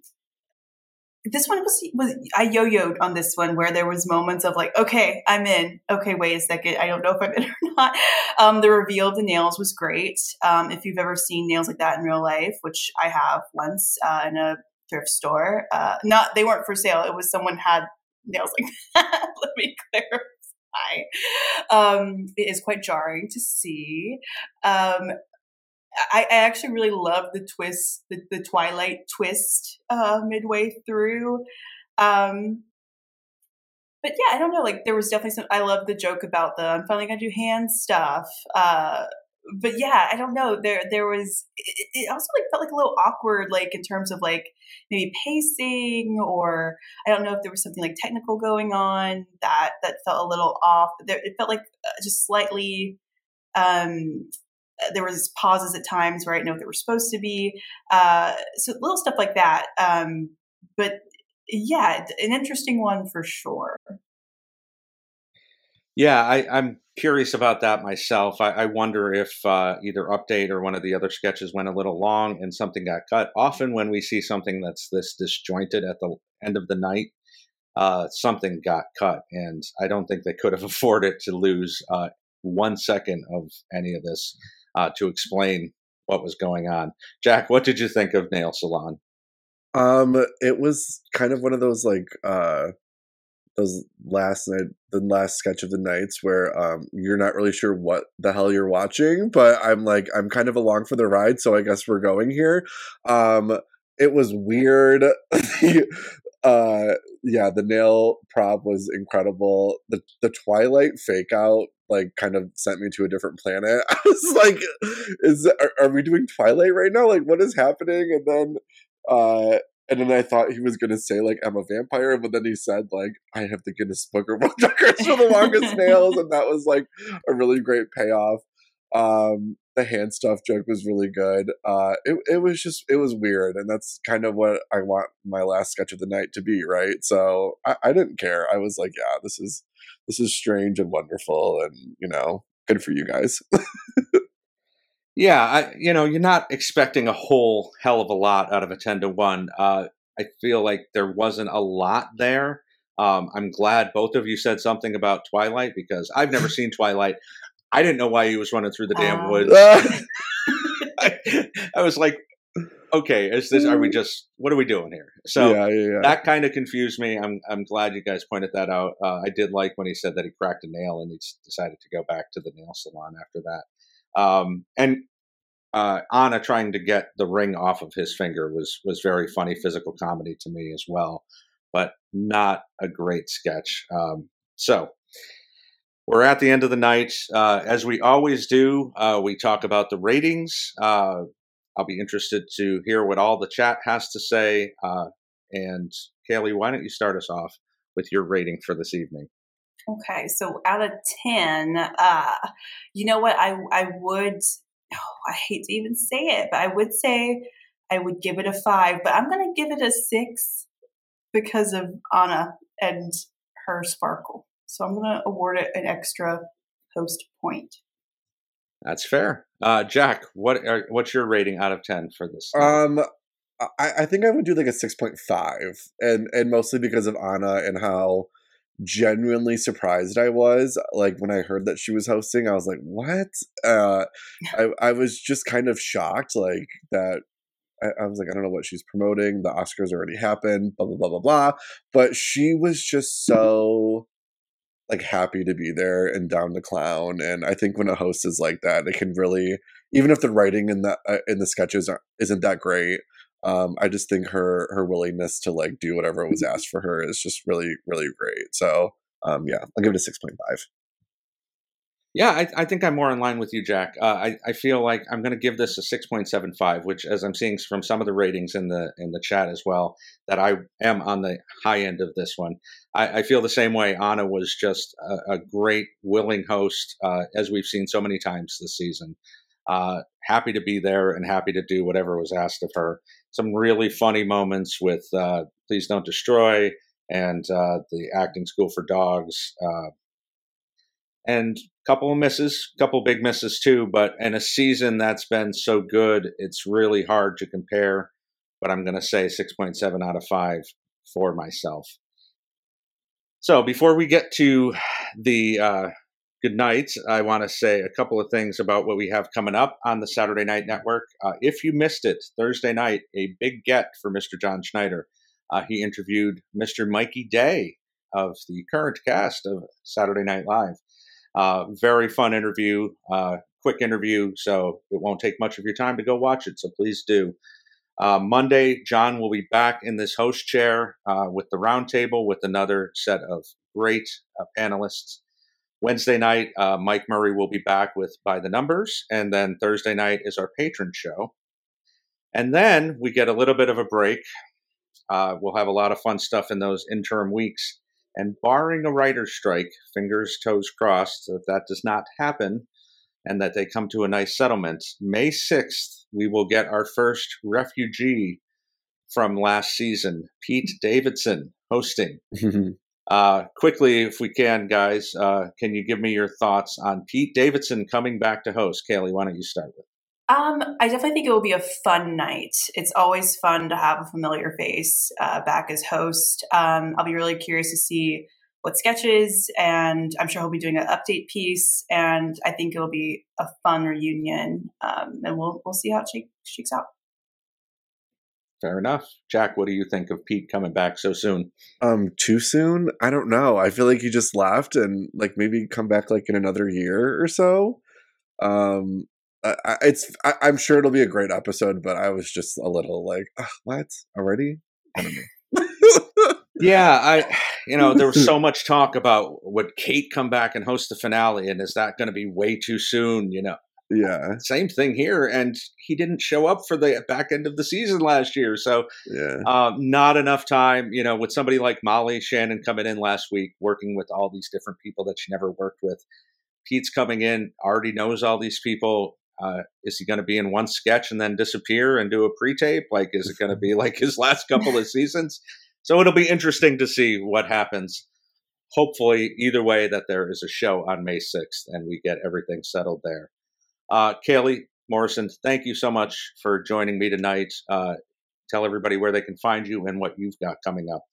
this one was was I yo-yoed on this one where there was moments of like, okay, I'm in. Okay, wait a second, I don't know if I'm in or not. Um, the reveal of the nails was great. Um, if you've ever seen nails like that in real life, which I have once uh, in a thrift store, uh, not they weren't for sale. It was someone had nails like that. Let me clarify. Um, it is quite jarring to see. Um, I, I actually really love the twist, the, the Twilight twist uh, midway through. Um, but yeah, I don't know. Like there was definitely some. I love the joke about the I'm finally gonna do hand stuff. Uh, but yeah, I don't know. There there was it, it also like felt like a little awkward, like in terms of like maybe pacing, or I don't know if there was something like technical going on that that felt a little off. There, it felt like uh, just slightly. Um, there was pauses at times where I didn't know what they were supposed to be. Uh, so little stuff like that. Um, but yeah, an interesting one for sure. Yeah, I, I, am curious about that myself. I, I wonder if uh, either Update or one of the other sketches went a little long and something got cut. Often, when we see something that's this disjointed at the end of the night, uh, something got cut, and I don't think they could have afforded to lose uh, one second of any of this uh, to explain what was going on. Jack, what did you think of Nail Salon? Um, it was kind of one of those like uh those last night the last sketch of the nights where um you're not really sure what the hell you're watching, but I'm like I'm kind of along for the ride, so I guess we're going here. Um it was weird. uh yeah, the nail prop was incredible. The the Twilight fake out like kind of sent me to a different planet. I was like, is are, are we doing Twilight right now? Like what is happening? And then uh and then I thought he was gonna say like I'm a vampire, but then he said like I have the Guinness Book of World Records for the longest nails, and that was like a really great payoff. Um, the hand stuff joke was really good. Uh, it it was just it was weird, and that's kind of what I want my last sketch of the night to be, right? So I, I didn't care. I was like, yeah, this is this is strange and wonderful, and you know, good for you guys. Yeah, I, you know, you're not expecting a whole hell of a lot out of a 10 to 1. Uh, I feel like there wasn't a lot there. Um, I'm glad both of you said something about Twilight because I've never seen Twilight. I didn't know why he was running through the damn um. woods. I, I, was like, okay, is this? Are we just? What are we doing here? So yeah, yeah, yeah. that kind of confused me. I'm I'm glad you guys pointed that out. Uh, I did like when he said that he cracked a nail and he decided to go back to the nail salon after that. Um, and uh, Ana trying to get the ring off of his finger was was very funny physical comedy to me as well, but not a great sketch. Um, so we're at the end of the night. Uh, as we always do, uh, we talk about the ratings. Uh, I'll be interested to hear what all the chat has to say. Uh, and Kaley, why don't you start us off with your rating for this evening? Okay, so out of ten, uh, you know what? I I would. Oh, I hate to even say it, but I would say I would give it a five. But I'm going to give it a six because of Ana and her sparkle. So I'm going to award it an extra post point. That's fair. Uh, Jack, what are, what's your rating out of ten for this? Um, I, I think I would do like a six point five, and and mostly because of Ana and how genuinely surprised I was. Like when I heard that she was hosting, I was like, "What?" Uh, I I was just kind of shocked, like that. I, I, was like, I don't know what she's promoting. The Oscars already happened. Blah blah blah blah blah. But she was just so like happy to be there and down to clown. And I think when a host is like that, it can really, even if the writing in the uh, in the sketches isn't that great, um, I just think her her willingness to like do whatever was asked for her is just really really great. So um, yeah, I'll give it a six point five. Yeah, I, I, think I'm more in line with you, Jack. Uh, I, I feel like I'm going to give this a 6.75, which, as I'm seeing from some of the ratings in the in the chat as well, that I am on the high end of this one. I, I feel the same way. Ana was just a, a great, willing host, uh, as we've seen so many times this season. Uh, happy to be there and happy to do whatever was asked of her some really funny moments with uh, Please Don't Destroy and uh, the Acting School for Dogs. Uh, and a couple of misses, a couple big misses too. But in a season that's been so good, it's really hard to compare. But I'm going to say 6.7 out of 5 for myself. So before we get to the uh, good night. I want to say a couple of things about what we have coming up on the Saturday Night Network. Uh, if you missed it, Thursday night, a big get for Mr. John Schneider. Uh, he interviewed Mr. Mikey Day of the current cast of Saturday Night Live. Uh, very fun interview, uh, quick interview, so it won't take much of your time to go watch it, so please do. Uh, Monday, John will be back in this host chair uh, with the roundtable with another set of great panelists. Wednesday night, uh, Mike Murray will be back with By the Numbers. And then Thursday night is our patron show. And then we get a little bit of a break. Uh, we'll have a lot of fun stuff in those interim weeks. And barring a writer's strike, fingers, toes crossed, that that does not happen and that they come to a nice settlement, May 6th, we will get our first refugee from last season, Pete Davidson, hosting. Uh, quickly, if we can, guys, uh, can you give me your thoughts on Pete Davidson coming back to host? Kaley, why don't you start with? Um, I definitely think it will be a fun night. It's always fun to have a familiar face uh, back as host. Um, I'll be really curious to see what sketches, and I'm sure he'll be doing an update piece. And I think it'll be a fun reunion, um, and we'll we'll see how it shake, shakes out. Fair enough. Jack, what do you think of Pete coming back so soon? Um, too soon? I don't know. I feel like he just left and like maybe come back like in another year or so. Um, I, it's I, am sure it'll be a great episode, but I was just a little like, what already? yeah, I you know there was so much talk about would Kate come back and host the finale, and is that going to be way too soon? You know, yeah. Same thing here. And he didn't show up for the back end of the season last year. So, yeah. um, not enough time, you know, with somebody like Molly Shannon coming in last week, working with all these different people that she never worked with. Pete's coming in, already knows all these people. Uh, is he going to be in one sketch and then disappear and do a pre tape? Like, is it going to be like his last couple of seasons? So it'll be interesting to see what happens. Hopefully, either way, that there is a show on May 6th and we get everything settled there. Uh, Kaley Morrison, thank you so much for joining me tonight. Uh, tell everybody where they can find you and what you've got coming up.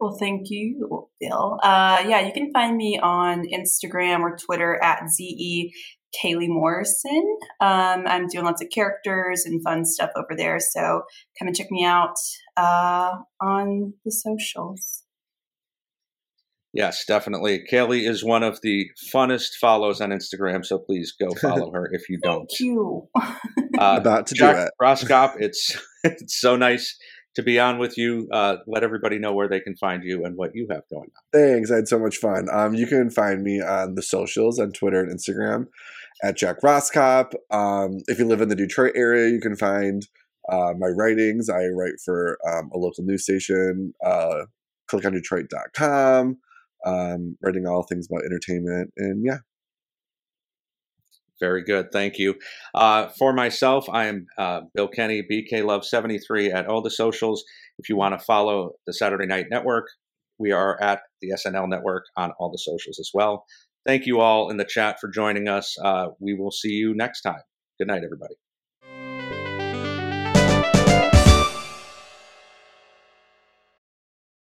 Well, thank you, Bill. Uh, yeah, you can find me on Instagram or Twitter at ZE Kaley Morrison. Um, I'm doing lots of characters and fun stuff over there. So come and check me out uh, on the socials. Yes, definitely. Kaley is one of the funnest follows on Instagram, so please go follow her if you don't. Thank you. uh, About to Jack do it. Roskopp, it's it's so nice to be on with you. Uh, let everybody know where they can find you and what you have going on. Thanks. I had so much fun. Um, you can find me on the socials on Twitter and Instagram at Jack Roskopp. Um, if you live in the Detroit area, you can find uh, my writings. I write for um, a local news station, click uh, clickondetroit.com um, writing all things about entertainment. And yeah. Very good. Thank you. Uh, for myself, I am uh, Bill Kenney, BK Love 73 at all the socials. If you want to follow the Saturday Night Network, we are at the SNL Network on all the socials as well. Thank you all in the chat for joining us. Uh, we will see you next time. Good night, everybody.